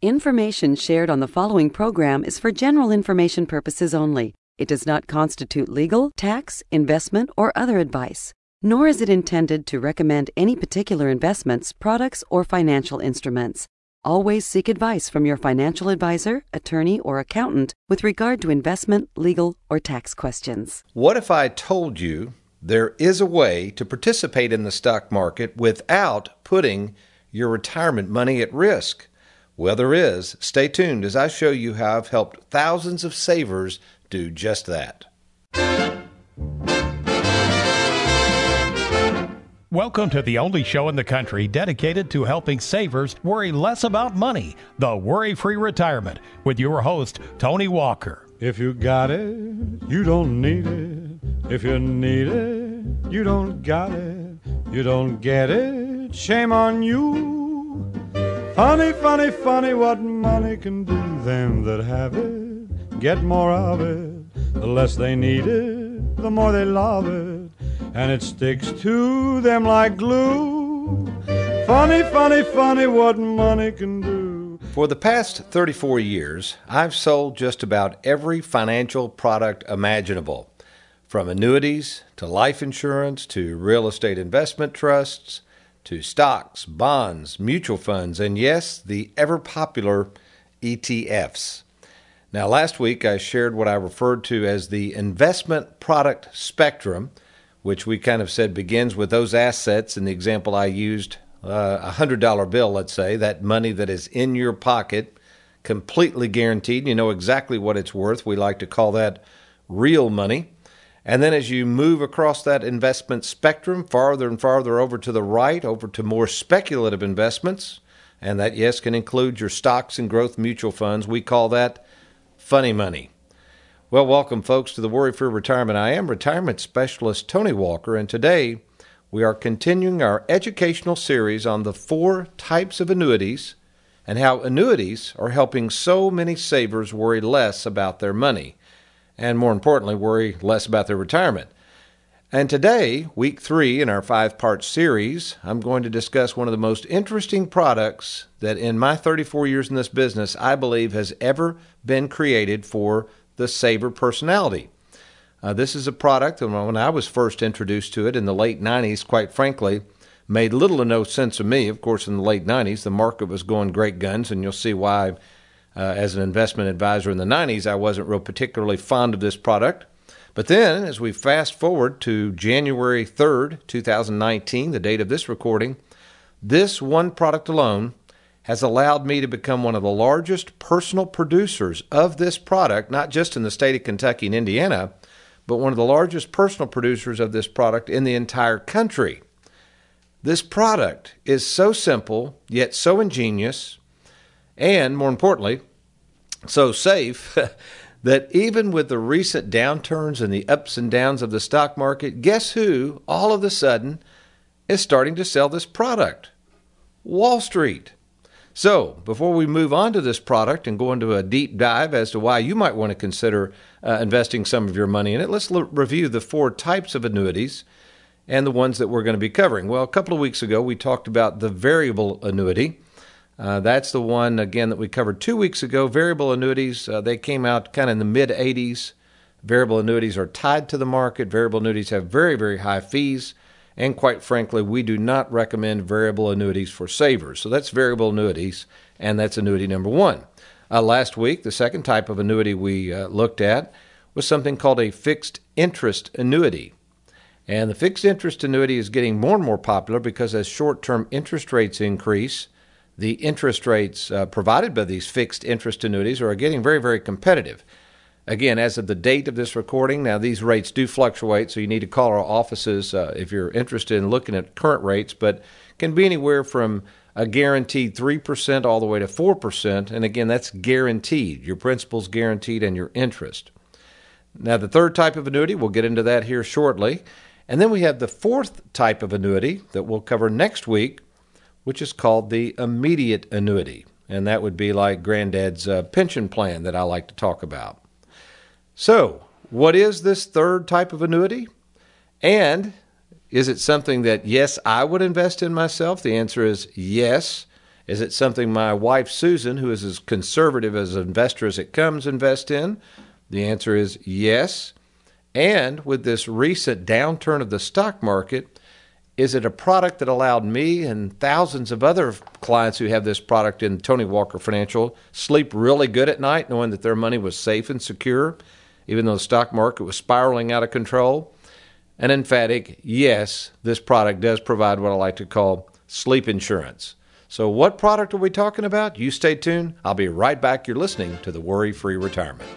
Information shared on the following program is for general information purposes only. It does not constitute legal, tax, investment, or other advice, nor is it intended to recommend any particular investments, products, or financial instruments. Always seek advice from your financial advisor, attorney, or accountant with regard to investment, legal, or tax questions. What if I told you there is a way to participate in the stock market without putting your retirement money at risk? Well, there is. Stay tuned as I show you how I've helped thousands of savers do just that. Welcome to the only show in the country dedicated to helping savers worry less about money, the Worry Free Retirement, with your host, Tony Walker. If you got it, you don't need it. If you need it, you don't got it. You don't get it, shame on you. Funny, funny, funny what money can do. Them that have it get more of it. The less they need it, the more they love it. And it sticks to them like glue. Funny, funny, funny what money can do. For the past 34 years, I've sold just about every financial product imaginable, from annuities to life insurance to real estate investment trusts to stocks, bonds, mutual funds, and yes, the ever popular ETFs. Now, last week I shared what I referred to as the investment product spectrum, which we kind of said begins with those assets. In the example I used, uh, a hundred dollar bill, let's say, that money that is in your pocket, completely guaranteed. You know exactly what it's worth. We like to call that real money. And then as you move across that investment spectrum, farther and farther over to the right, over to more speculative investments, and that, yes, can include your stocks and growth mutual funds, we call that funny money. Well, welcome, folks, to the Worry Free Retirement. I am retirement specialist Tony Walker, and today we are continuing our educational series on the four types of annuities and how annuities are helping so many savers worry less about their money and more importantly, worry less about their retirement. And today, week three in our five part series, I'm going to discuss one of the most interesting products that in my 34 years in this business, I believe has ever been created for the saver personality. Uh, this is a product when I was first introduced to it in the late 90s, quite frankly, made little or no sense to me. Of course, in the late 90s, the market was going great guns, and you'll see why uh, as an investment advisor in the 90s, I wasn't real particularly fond of this product. But then, as we fast forward to January 3rd, 2019, the date of this recording, this one product alone has allowed me to become one of the largest personal producers of this product, not just in the state of Kentucky and Indiana, but one of the largest personal producers of this product in the entire country. This product is so simple, yet so ingenious, and more importantly, so safe that even with the recent downturns and the ups and downs of the stock market, guess who all of a sudden is starting to sell this product? Wall Street. So, before we move on to this product and go into a deep dive as to why you might want to consider uh, investing some of your money in it, let's l- review the four types of annuities and the ones that we're going to be covering. Well, a couple of weeks ago, we talked about the variable annuity. Uh, that's the one, again, that we covered two weeks ago. Variable annuities, uh, they came out kind of in the mid 80s. Variable annuities are tied to the market. Variable annuities have very, very high fees. And quite frankly, we do not recommend variable annuities for savers. So that's variable annuities, and that's annuity number one. Uh, last week, the second type of annuity we uh, looked at was something called a fixed interest annuity. And the fixed interest annuity is getting more and more popular because as short term interest rates increase, the interest rates uh, provided by these fixed interest annuities are getting very, very competitive. Again, as of the date of this recording, now these rates do fluctuate, so you need to call our offices uh, if you're interested in looking at current rates, but can be anywhere from a guaranteed 3% all the way to 4%. And again, that's guaranteed. Your principal's guaranteed and your interest. Now, the third type of annuity, we'll get into that here shortly. And then we have the fourth type of annuity that we'll cover next week, which is called the immediate annuity. And that would be like granddad's uh, pension plan that I like to talk about. So, what is this third type of annuity? And is it something that, yes, I would invest in myself? The answer is yes. Is it something my wife Susan, who is as conservative as an investor as it comes, invest in? The answer is yes. And with this recent downturn of the stock market, is it a product that allowed me and thousands of other clients who have this product in Tony Walker Financial sleep really good at night knowing that their money was safe and secure, even though the stock market was spiraling out of control? An emphatic yes, this product does provide what I like to call sleep insurance. So, what product are we talking about? You stay tuned. I'll be right back. You're listening to the Worry Free Retirement.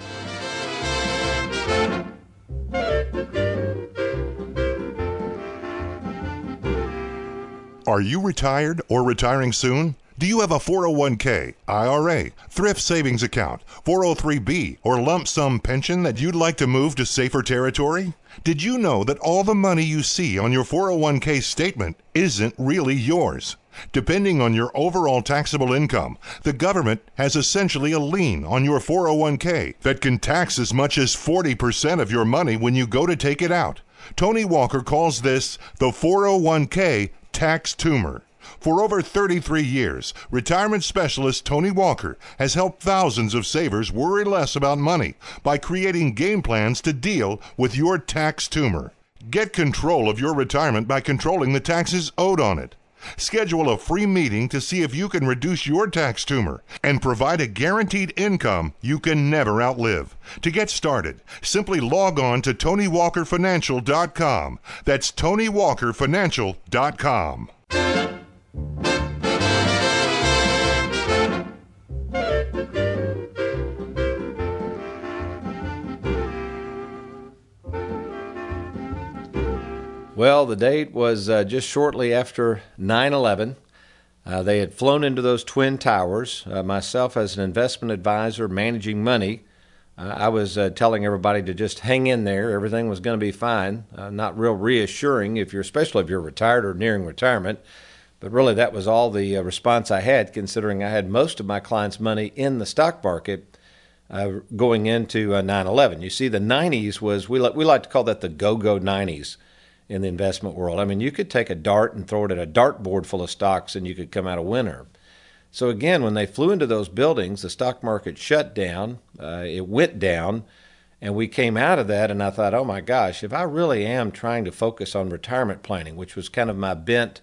Are you retired or retiring soon? Do you have a 401k, IRA, thrift savings account, 403b, or lump sum pension that you'd like to move to safer territory? Did you know that all the money you see on your 401k statement isn't really yours? Depending on your overall taxable income, the government has essentially a lien on your 401k that can tax as much as 40% of your money when you go to take it out. Tony Walker calls this the 401k tax tumor. For over 33 years, retirement specialist Tony Walker has helped thousands of savers worry less about money by creating game plans to deal with your tax tumor. Get control of your retirement by controlling the taxes owed on it. Schedule a free meeting to see if you can reduce your tax tumor and provide a guaranteed income you can never outlive. To get started, simply log on to TonyWalkerFinancial.com. That's TonyWalkerFinancial.com. Well, the date was uh, just shortly after 9 11. Uh, they had flown into those twin towers. Uh, myself, as an investment advisor managing money, uh, I was uh, telling everybody to just hang in there. Everything was going to be fine. Uh, not real reassuring, if you're, especially if you're retired or nearing retirement. But really, that was all the response I had, considering I had most of my clients' money in the stock market going into 9 11. You see, the 90s was, we, li- we like to call that the go go 90s in the investment world. I mean, you could take a dart and throw it at a dartboard full of stocks and you could come out a winner. So, again, when they flew into those buildings, the stock market shut down, uh, it went down, and we came out of that. And I thought, oh my gosh, if I really am trying to focus on retirement planning, which was kind of my bent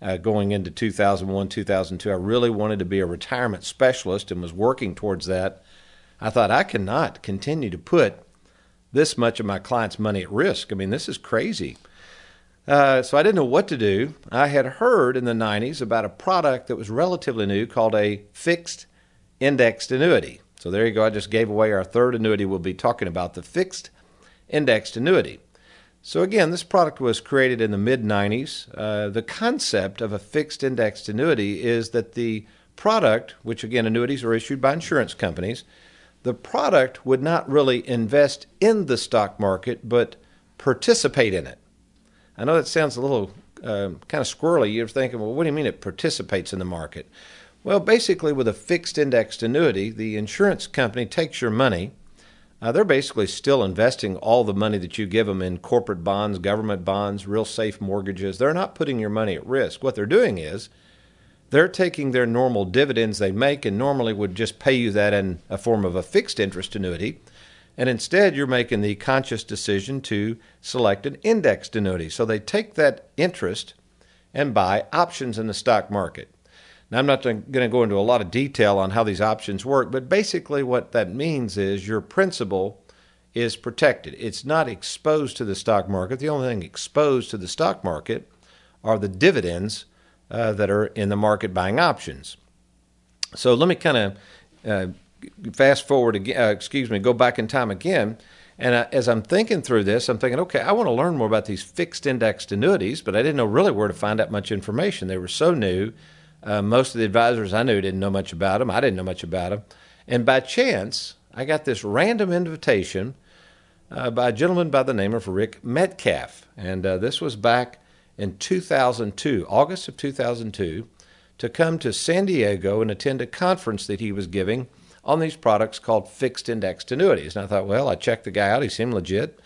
uh, going into 2001, 2002, I really wanted to be a retirement specialist and was working towards that. I thought, I cannot continue to put this much of my clients' money at risk. I mean, this is crazy. Uh, so I didn't know what to do. I had heard in the 90s about a product that was relatively new called a fixed indexed annuity. So there you go. I just gave away our third annuity we'll be talking about the fixed indexed annuity. So again, this product was created in the mid 90s. Uh, the concept of a fixed indexed annuity is that the product, which again, annuities are issued by insurance companies, the product would not really invest in the stock market, but participate in it. I know that sounds a little uh, kind of squirrely. You're thinking, well, what do you mean it participates in the market? Well, basically, with a fixed indexed annuity, the insurance company takes your money. Uh, they're basically still investing all the money that you give them in corporate bonds, government bonds, real safe mortgages. They're not putting your money at risk. What they're doing is they're taking their normal dividends they make and normally would just pay you that in a form of a fixed interest annuity and instead you're making the conscious decision to select an index annuity. So they take that interest and buy options in the stock market. Now, I'm not going to go into a lot of detail on how these options work, but basically what that means is your principal is protected. It's not exposed to the stock market. The only thing exposed to the stock market are the dividends uh, that are in the market buying options. So let me kind of uh, fast forward again, uh, excuse me, go back in time again. And I, as I'm thinking through this, I'm thinking, okay, I want to learn more about these fixed indexed annuities, but I didn't know really where to find out much information. They were so new. Uh, most of the advisors I knew didn't know much about them. I didn't know much about them. And by chance, I got this random invitation uh, by a gentleman by the name of Rick Metcalf. And uh, this was back in 2002, August of 2002, to come to San Diego and attend a conference that he was giving on these products called fixed indexed annuities. And I thought, well, I checked the guy out. He seemed legit.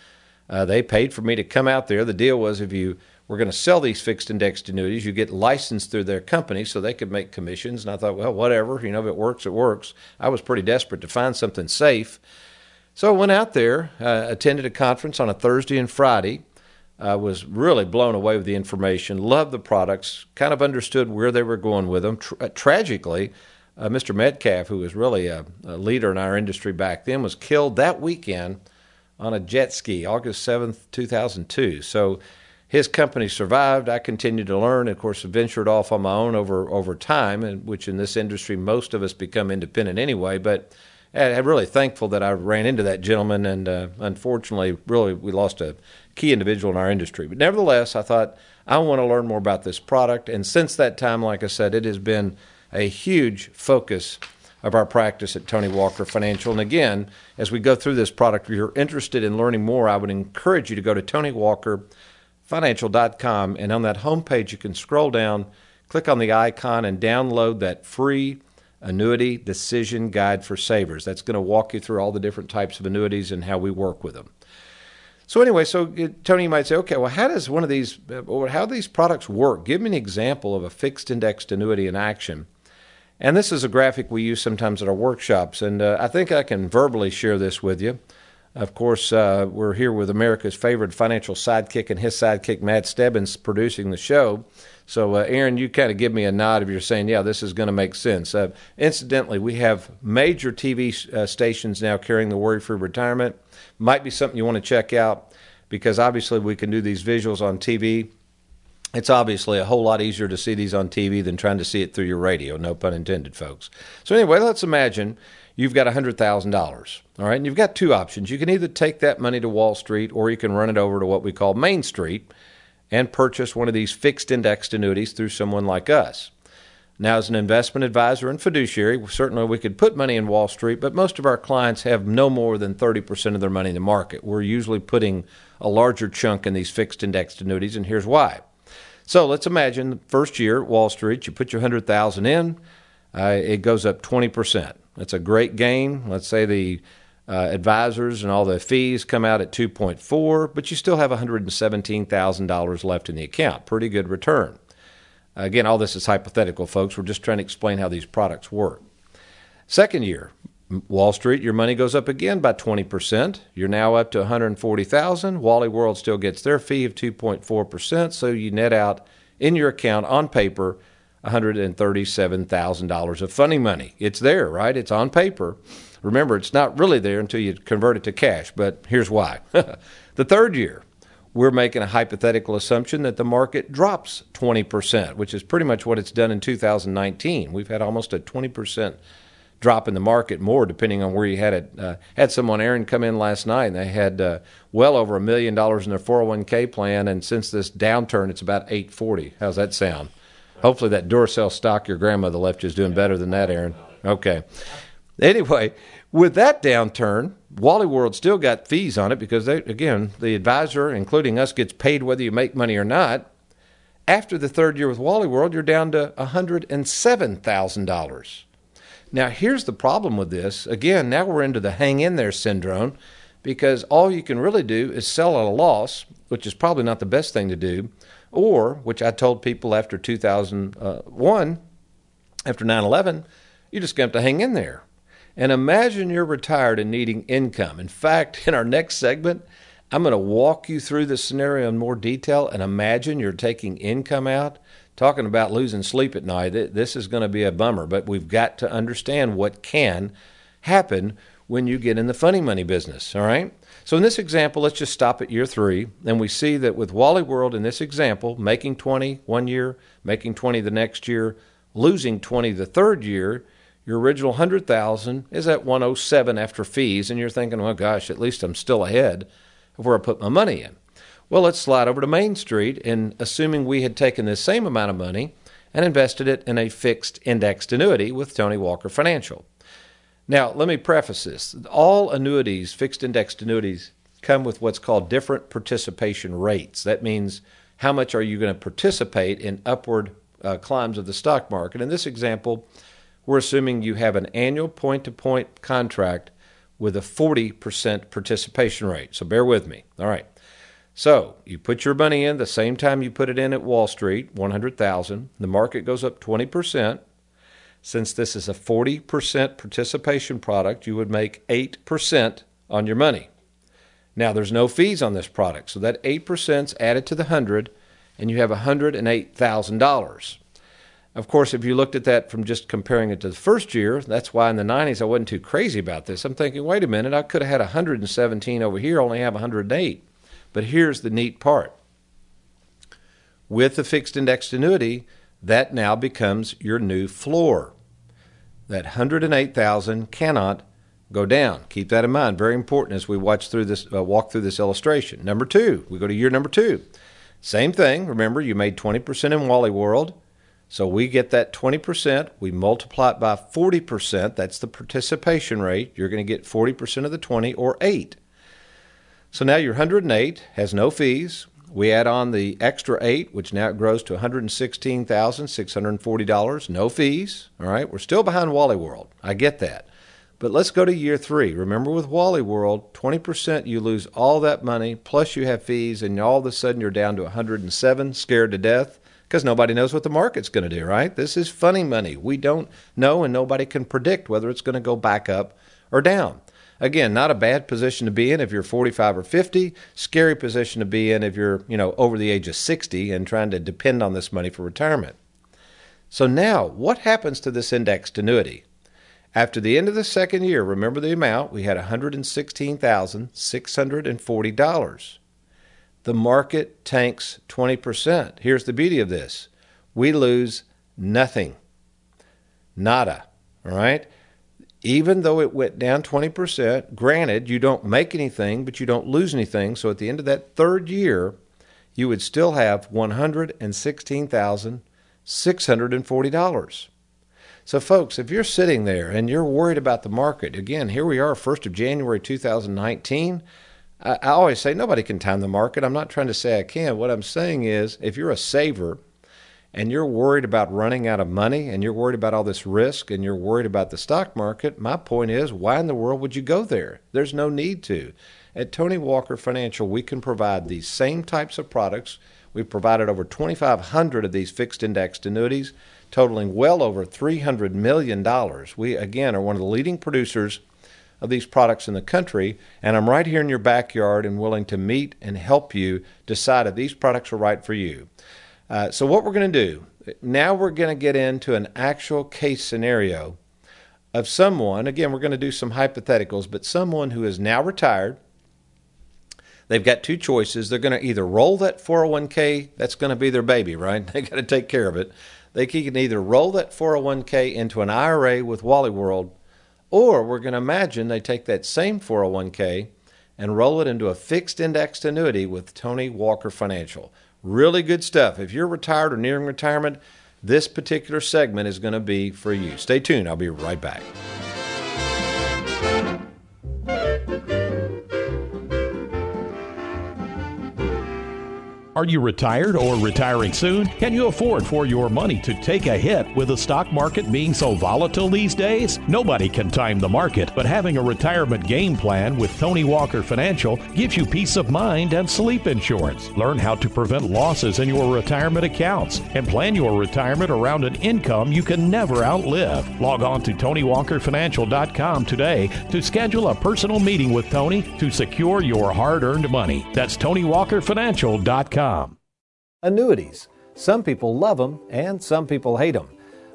Uh, they paid for me to come out there. The deal was if you were going to sell these fixed indexed annuities. You get licensed through their company so they could make commissions. And I thought, well, whatever, you know, if it works, it works. I was pretty desperate to find something safe. So I went out there, uh, attended a conference on a Thursday and Friday. I was really blown away with the information, loved the products, kind of understood where they were going with them. Tra- tragically, uh, Mr. Metcalf, who was really a, a, leader in our industry back then, was killed that weekend on a jet ski, August 7th, 2002. So his company survived. I continued to learn, of course, ventured off on my own over, over time, and which in this industry, most of us become independent anyway. But I'm really thankful that I ran into that gentleman, and uh, unfortunately, really, we lost a key individual in our industry. But nevertheless, I thought I want to learn more about this product, and since that time, like I said, it has been a huge focus of our practice at Tony Walker Financial. And again, as we go through this product, if you're interested in learning more, I would encourage you to go to TonyWalkerFinancial.com, and on that homepage, you can scroll down, click on the icon, and download that free annuity decision guide for savers. That's going to walk you through all the different types of annuities and how we work with them. So anyway, so uh, Tony, you might say, okay, well, how does one of these, or how do these products work? Give me an example of a fixed indexed annuity in action. And this is a graphic we use sometimes at our workshops, and uh, I think I can verbally share this with you. Of course, uh, we're here with America's favorite financial sidekick and his sidekick, Matt Stebbins, producing the show. So, uh, Aaron, you kind of give me a nod if you're saying, yeah, this is going to make sense. Uh, incidentally, we have major TV uh, stations now carrying the worry free retirement. Might be something you want to check out because obviously we can do these visuals on TV. It's obviously a whole lot easier to see these on TV than trying to see it through your radio. No pun intended, folks. So, anyway, let's imagine you've got $100,000. All right, and you've got two options. You can either take that money to Wall Street or you can run it over to what we call Main Street and purchase one of these fixed indexed annuities through someone like us. Now, as an investment advisor and fiduciary, certainly we could put money in Wall Street, but most of our clients have no more than 30% of their money in the market. We're usually putting a larger chunk in these fixed indexed annuities, and here's why. So let's imagine the first year at Wall Street, you put your 100000 in, uh, it goes up 20%. That's a great gain. Let's say the uh, advisors and all the fees come out at 2.4, but you still have $117,000 left in the account. Pretty good return. Again, all this is hypothetical, folks. We're just trying to explain how these products work. Second year, Wall Street, your money goes up again by 20%. You're now up to 140,000. Wally World still gets their fee of 2.4%, so you net out in your account on paper $137,000 of funny money. It's there, right? It's on paper. Remember, it's not really there until you convert it to cash, but here's why. the third year, we're making a hypothetical assumption that the market drops 20%, which is pretty much what it's done in 2019. We've had almost a 20% drop in the market more depending on where you had it. Uh, had someone, Aaron, come in last night and they had uh, well over a million dollars in their 401k plan, and since this downturn, it's about 840. How's that sound? Hopefully, that Duracell stock your grandmother left you is doing better than that, Aaron. Okay. Anyway, with that downturn, Wally World still got fees on it because they, again, the advisor, including us, gets paid whether you make money or not. After the third year with Wally World, you're down to $107,000. Now, here's the problem with this. Again, now we're into the hang in there syndrome because all you can really do is sell at a loss, which is probably not the best thing to do, or, which I told people after 2001, uh, after 9 11, you're just going to have to hang in there. And imagine you're retired and needing income. In fact, in our next segment, I'm going to walk you through this scenario in more detail and imagine you're taking income out. Talking about losing sleep at night, this is going to be a bummer, but we've got to understand what can happen when you get in the funny money business, all right? So in this example, let's just stop at year three, and we see that with Wally World in this example, making 20 one year, making 20 the next year, losing 20 the third year, your original 100,000 is at 107 after fees, and you're thinking, well, gosh, at least I'm still ahead of where I put my money in. Well, let's slide over to Main Street, and assuming we had taken this same amount of money and invested it in a fixed indexed annuity with Tony Walker Financial. Now, let me preface this. All annuities, fixed indexed annuities, come with what's called different participation rates. That means how much are you going to participate in upward uh, climbs of the stock market. In this example, we're assuming you have an annual point to point contract with a 40% participation rate. So bear with me. All right. So you put your money in the same time you put it in at Wall Street, 100,000. The market goes up 20%. Since this is a 40% participation product, you would make 8% on your money. Now there's no fees on this product, so that 8% is added to the 100 and you have $108,000. Of course, if you looked at that from just comparing it to the first year, that's why in the 90s I wasn't too crazy about this. I'm thinking, wait a minute, I could have had 117 over here, only have 108. But here's the neat part with the fixed indexed annuity, that now becomes your new floor. That 108,000 cannot go down. Keep that in mind. Very important as we watch through this uh, walk through this illustration. Number 2, we go to year number 2. Same thing. Remember, you made 20% in Wally World. So we get that 20%, we multiply it by 40%, that's the participation rate. You're going to get 40% of the 20 or 8. So now your 108 has no fees. We add on the extra 8, which now grows to $116,640, no fees. All right, we're still behind Wally World. I get that. But let's go to year 3. Remember with Wally World, 20% you lose all that money plus you have fees and all of a sudden you're down to 107, scared to death because nobody knows what the market's going to do, right? This is funny money. We don't know and nobody can predict whether it's going to go back up or down. Again, not a bad position to be in if you're 45 or 50. Scary position to be in if you're, you know, over the age of 60 and trying to depend on this money for retirement. So now, what happens to this indexed annuity? After the end of the second year, remember the amount, we had $116,640. The market tanks 20%. Here's the beauty of this. We lose nothing. Nada, all right? Even though it went down 20%, granted, you don't make anything, but you don't lose anything. So at the end of that third year, you would still have $116,640. So, folks, if you're sitting there and you're worried about the market, again, here we are, 1st of January 2019. I, always say nobody can time the market. I'm not trying to say I can. What I'm saying is if you're a saver, and you're worried about running out of money and you're worried about all this risk and you're worried about the stock market, my point is why in the world would you go there? There's no need to. At Tony Walker Financial, we can provide these same types of products. We've provided over 2,500 of these fixed indexed annuities, totaling well over $300 million. We, again, are one of the leading producers of these products in the country, and I'm right here in your backyard and willing to meet and help you decide if these products are right for you. Uh, so, what we're going to do now, we're going to get into an actual case scenario of someone. Again, we're going to do some hypotheticals, but someone who is now retired. They've got two choices. They're going to either roll that 401k, that's going to be their baby, right? They got to take care of it. They can either roll that 401k into an IRA with Wally World, or we're going to imagine they take that same 401k and roll it into a fixed indexed annuity with Tony Walker Financial. Really good stuff. If you're retired or nearing retirement, this particular segment is going to be for you. Stay tuned. I'll be right back. Are you retired or retiring soon? Can you afford for your money to take a hit with the stock market being so volatile these days? Nobody can time the market, but having a retirement game plan with Tony Walker Financial gives you peace of mind and sleep insurance. Learn how to prevent losses in your retirement accounts and plan your retirement around an income you can never outlive. Log on to TonyWalkerFinancial.com today to schedule a personal meeting with Tony to secure your hard earned money. That's TonyWalkerFinancial.com. Annuities. Some people love them and some people hate them.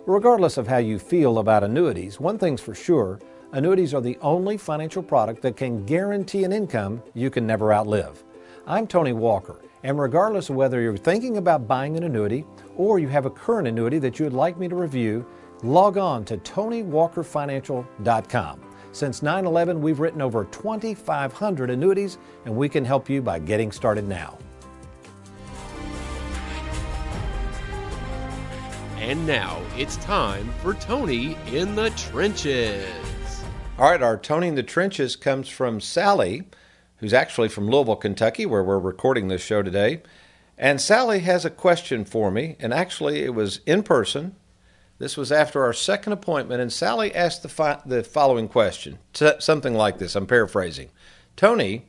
Regardless of how you feel about annuities, one thing's for sure annuities are the only financial product that can guarantee an income you can never outlive. I'm Tony Walker, and regardless of whether you're thinking about buying an annuity or you have a current annuity that you would like me to review, log on to TonyWalkerFinancial.com. Since 9 11, we've written over 2,500 annuities, and we can help you by getting started now. And now it's time for Tony in the Trenches. All right, our Tony in the Trenches comes from Sally, who's actually from Louisville, Kentucky, where we're recording this show today. And Sally has a question for me, and actually, it was in person. This was after our second appointment, and Sally asked the, fi- the following question something like this. I'm paraphrasing. Tony,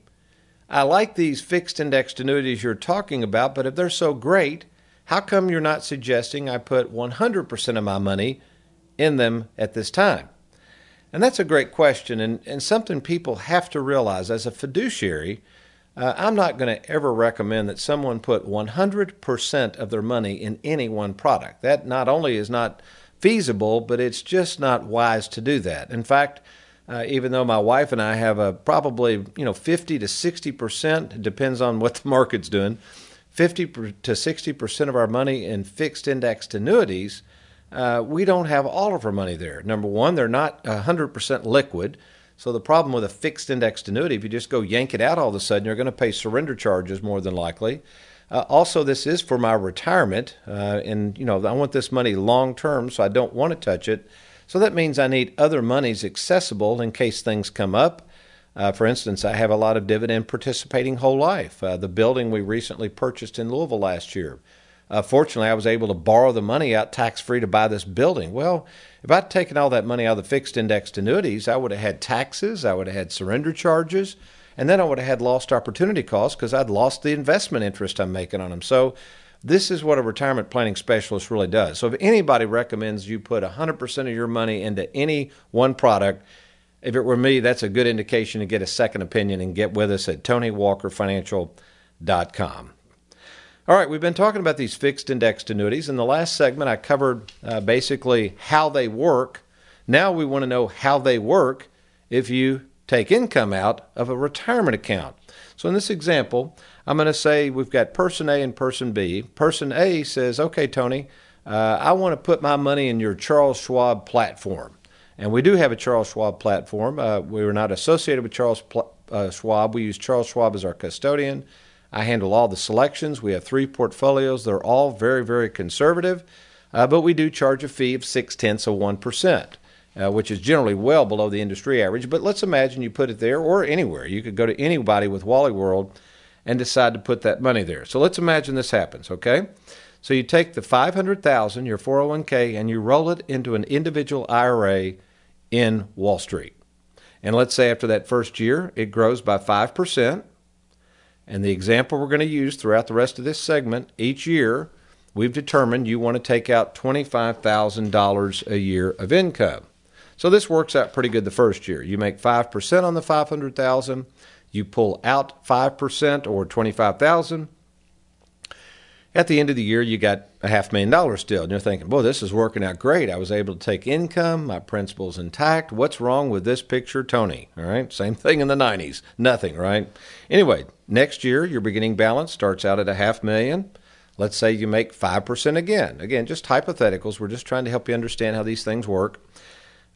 I like these fixed indexed annuities you're talking about, but if they're so great, how come you're not suggesting I put 100% of my money in them at this time? And that's a great question, and, and something people have to realize as a fiduciary. Uh, I'm not going to ever recommend that someone put 100% of their money in any one product. That not only is not feasible, but it's just not wise to do that. In fact, uh, even though my wife and I have a probably you know 50 to 60 percent, it depends on what the market's doing, 50 to 60 percent of our money in fixed indexed annuities uh, we don't have all of our money there. Number one, they're not 100% liquid. So the problem with a fixed indexed annuity, if you just go yank it out all of a sudden, you're going to pay surrender charges more than likely. Uh, also, this is for my retirement, uh, and you know I want this money long term, so I don't want to touch it. So that means I need other monies accessible in case things come up. Uh, for instance, I have a lot of dividend participating whole life. Uh, the building we recently purchased in Louisville last year uh, fortunately, I was able to borrow the money out tax free to buy this building. Well, if I'd taken all that money out of the fixed indexed annuities, I would have had taxes, I would have had surrender charges, and then I would have had lost opportunity costs because I'd lost the investment interest I'm making on them. So, this is what a retirement planning specialist really does. So, if anybody recommends you put 100% of your money into any one product, if it were me, that's a good indication to get a second opinion and get with us at TonyWalkerFinancial.com. All right, we've been talking about these fixed indexed annuities. In the last segment, I covered uh, basically how they work. Now we want to know how they work if you take income out of a retirement account. So in this example, I'm going to say we've got person A and person B. Person A says, okay, Tony, uh, I want to put my money in your Charles Schwab platform. And we do have a Charles Schwab platform. Uh, we were not associated with Charles Pl- uh, Schwab. We use Charles Schwab as our custodian. I handle all the selections. We have three portfolios. They're all very, very conservative, uh, but we do charge a fee of six tenths of 1%. Uh, which is generally well below the industry average. But let's imagine you put it there or anywhere. You could go to anybody with Wally World and decide to put that money there. So let's imagine this happens, okay? So you take the 500,000, your 401k, and you roll it into an individual IRA in Wall Street. And let's say after that first year, it grows by 5%. And the example we're going to use throughout the rest of this segment, each year, we've determined you want to take out $25,000 a year of income. So this works out pretty good the first year. You make 5% on the 500,000, you pull out 5% or 25,000, at the end of the year, you got a half million dollars still. And you're thinking, boy, this is working out great. I was able to take income, my principal's intact. What's wrong with this picture, Tony? All right, same thing in the 90s. Nothing, right? Anyway, next year, your beginning balance starts out at a half million. Let's say you make 5% again. Again, just hypotheticals. We're just trying to help you understand how these things work.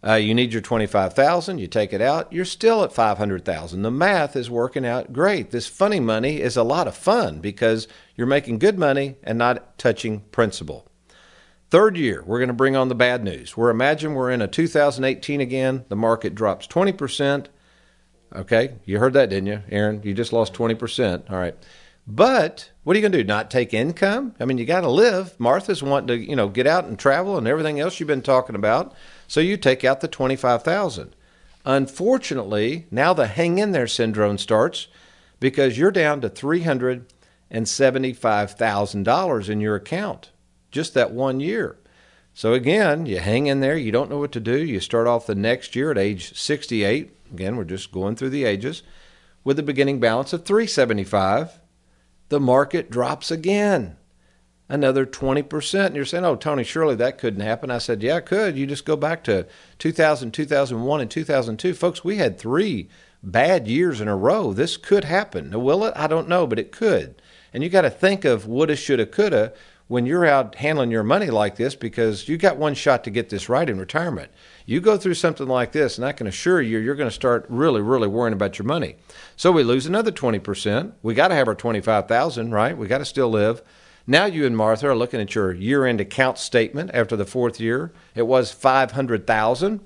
Uh, you need your 25,000, you take it out, you're still at 500,000. The math is working out great. This funny money is a lot of fun because you're making good money and not touching principal. Third year, we're going to bring on the bad news. We're imagine we're in a 2018 again, the market drops 20%. Okay, you heard that, didn't you, Aaron? You just lost 20%. All right. But what are you going to do? Not take income? I mean, you got to live. Martha's wanting to, you know, get out and travel and everything else you've been talking about. So you take out the 25,000. Unfortunately, now the hang in there syndrome starts because you're down to $375,000 in your account just that one year. So again, you hang in there, you don't know what to do. You start off the next year at age 68. Again, we're just going through the ages with a beginning balance of 375. The market drops again another 20%. And you're saying, oh, Tony, surely that couldn't happen. I said, yeah, it could. You just go back to 2000, 2001, and 2002. Folks, we had three bad years in a row. This could happen. Now, will it? I don't know, but it could. And you got to think of woulda, shoulda, coulda when you're out handling your money like this because you got one shot to get this right in retirement. You go through something like this, and I can assure you, you're going to start really, really worrying about your money. So we lose another 20%. We got to have our 25,000, right? We got to still live. Now you and Martha are looking at your year-end account statement after the fourth year. It was 500,000.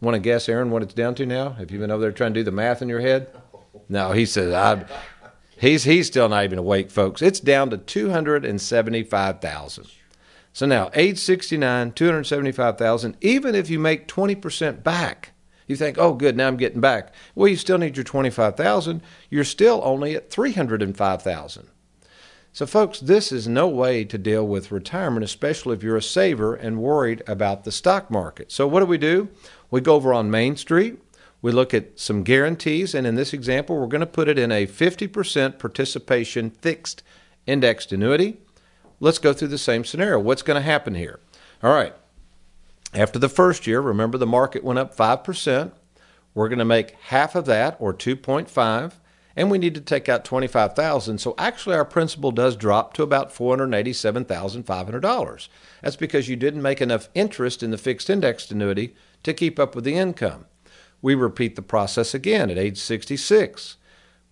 Want to guess, Aaron, what it's down to now? Have you been over there trying to do the math in your head? No, he says I he's he's still not even awake, folks. It's down to 275,000. So now, age 69, 275,000, even if you make 20% back, You think, oh, good, now I'm getting back. Well, you still need your 25000 You're still only at 305000 So, folks, this is no way to deal with retirement, especially if you're a saver and worried about the stock market. So, what do we do? We go over on Main Street. We look at some guarantees, and in this example, we're going to put it in a 50% participation fixed indexed annuity. Let's go through the same scenario. What's going to happen here? All right. After the first year, remember the market went up 5%. We're going to make half of that or 2.5 and we need to take out 25,000. So actually our principal does drop to about $487,500. That's because you didn't make enough interest in the fixed indexed annuity to keep up with the income. We repeat the process again at age 66.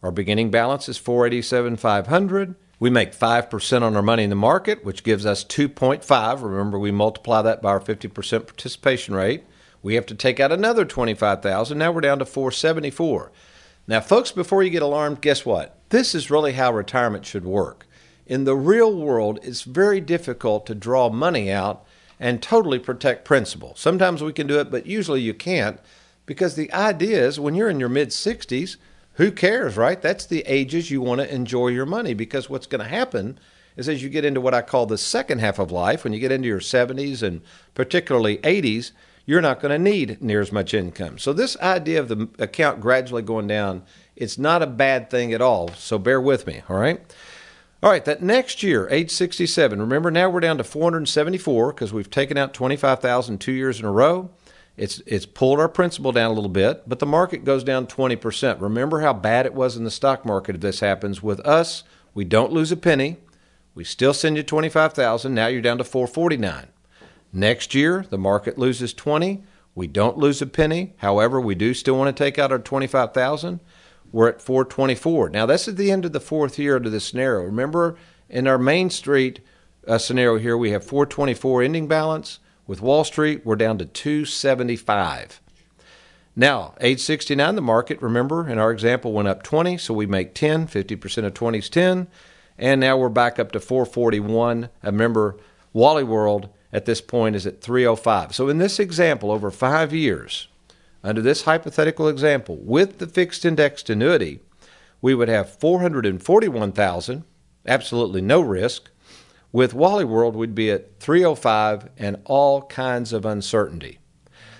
Our beginning balance is 487,500. We make 5% on our money in the market, which gives us 2.5. Remember, we multiply that by our 50% participation rate. We have to take out another 25,000. Now we're down to 474. Now, folks, before you get alarmed, guess what? This is really how retirement should work. In the real world, it's very difficult to draw money out and totally protect principal. Sometimes we can do it, but usually you can't because the idea is when you're in your mid 60s, who cares, right? That's the ages you want to enjoy your money because what's going to happen is as you get into what I call the second half of life, when you get into your 70s and particularly 80s, you're not going to need near as much income. So this idea of the account gradually going down, it's not a bad thing at all. So bear with me, all right? All right, that next year, age 67. Remember now we're down to 474 because we've taken out 25,000 two years in a row. It's it's pulled our principal down a little bit, but the market goes down 20%. Remember how bad it was in the stock market if this happens. With us, we don't lose a penny. We still send you 25,000. Now you're down to 449. Next year, the market loses 20. We don't lose a penny. However, we do still want to take out our 25,000. We're at 424. Now, this is the end of the fourth year of this scenario. Remember, in our Main Street uh, scenario here, we have 424 ending balance. With Wall Street, we're down to 275. Now, age 69, the market, remember, in our example, went up 20, so we make 10. 50% of 20 is 10. And now we're back up to 441. remember, Wally World at this point is at 305. So in this example, over five years, under this hypothetical example, with the fixed indexed annuity, we would have 441,000, absolutely no risk, with Wally World, we'd be at 305 and all kinds of uncertainty.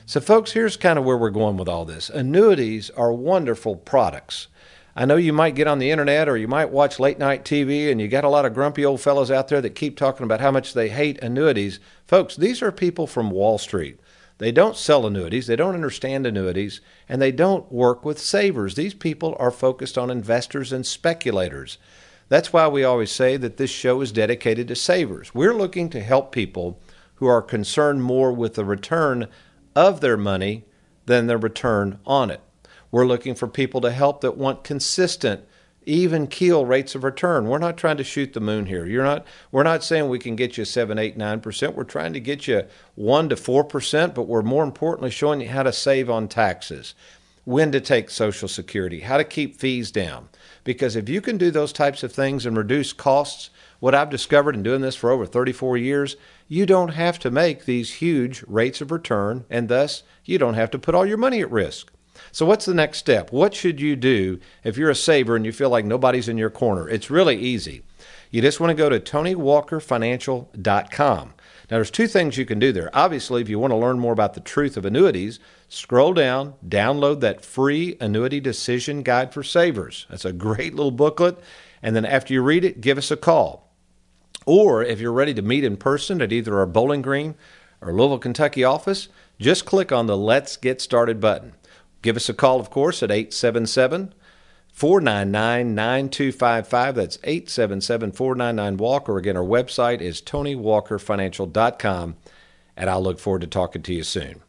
So, folks, here's kind of where we're going with all this. Annuities are wonderful products. I know you might get on the internet or you might watch late night TV and you got a lot of grumpy old fellows out there that keep talking about how much they hate annuities. Folks, these are people from Wall Street. They don't sell annuities, they don't understand annuities, and they don't work with savers. These people are focused on investors and speculators. That's why we always say that this show is dedicated to savers. We're looking to help people who are concerned more with the return of their money than the return on it. We're looking for people to help that want consistent, even keel rates of return. We're not trying to shoot the moon here. You're not we're not saying we can get you 7, 8, 9%. We're trying to get you 1 to 4%, but we're more importantly showing you how to save on taxes, when to take social security, how to keep fees down because if you can do those types of things and reduce costs, what I've discovered in doing this for over 34 years, you don't have to make these huge rates of return, and thus you don't have to put all your money at risk. So, what's the next step? What should you do if you're a saver and you feel like nobody's in your corner? It's really easy. You just want to go to TonyWalkerFinancial.com. Now, there's two things you can do there. Obviously, if you want to learn more about the truth of annuities, scroll down, download that free annuity decision guide for savers. That's a great little booklet. And then after you read it, give us a call. Or if you're ready to meet in person at either our Bowling Green or Louisville, Kentucky office, just click on the Let's Get Started button. Give us a call, of course, at 877 499 9255. That's 877 499 Walker. Again, our website is TonyWalkerFinancial.com, and I'll look forward to talking to you soon.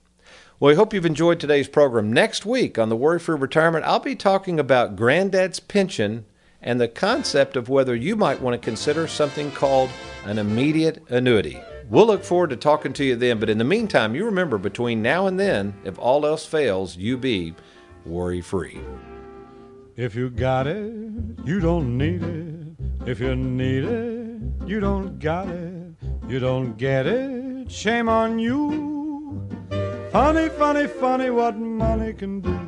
Well, I hope you've enjoyed today's program. Next week on the Worry Free Retirement, I'll be talking about granddad's pension and the concept of whether you might want to consider something called an immediate annuity. We'll look forward to talking to you then, but in the meantime, you remember between now and then, if all else fails, you be worry free. If you got it, you don't need it. If you need it, you don't got it. You don't get it, shame on you. Funny, funny, funny what money can do.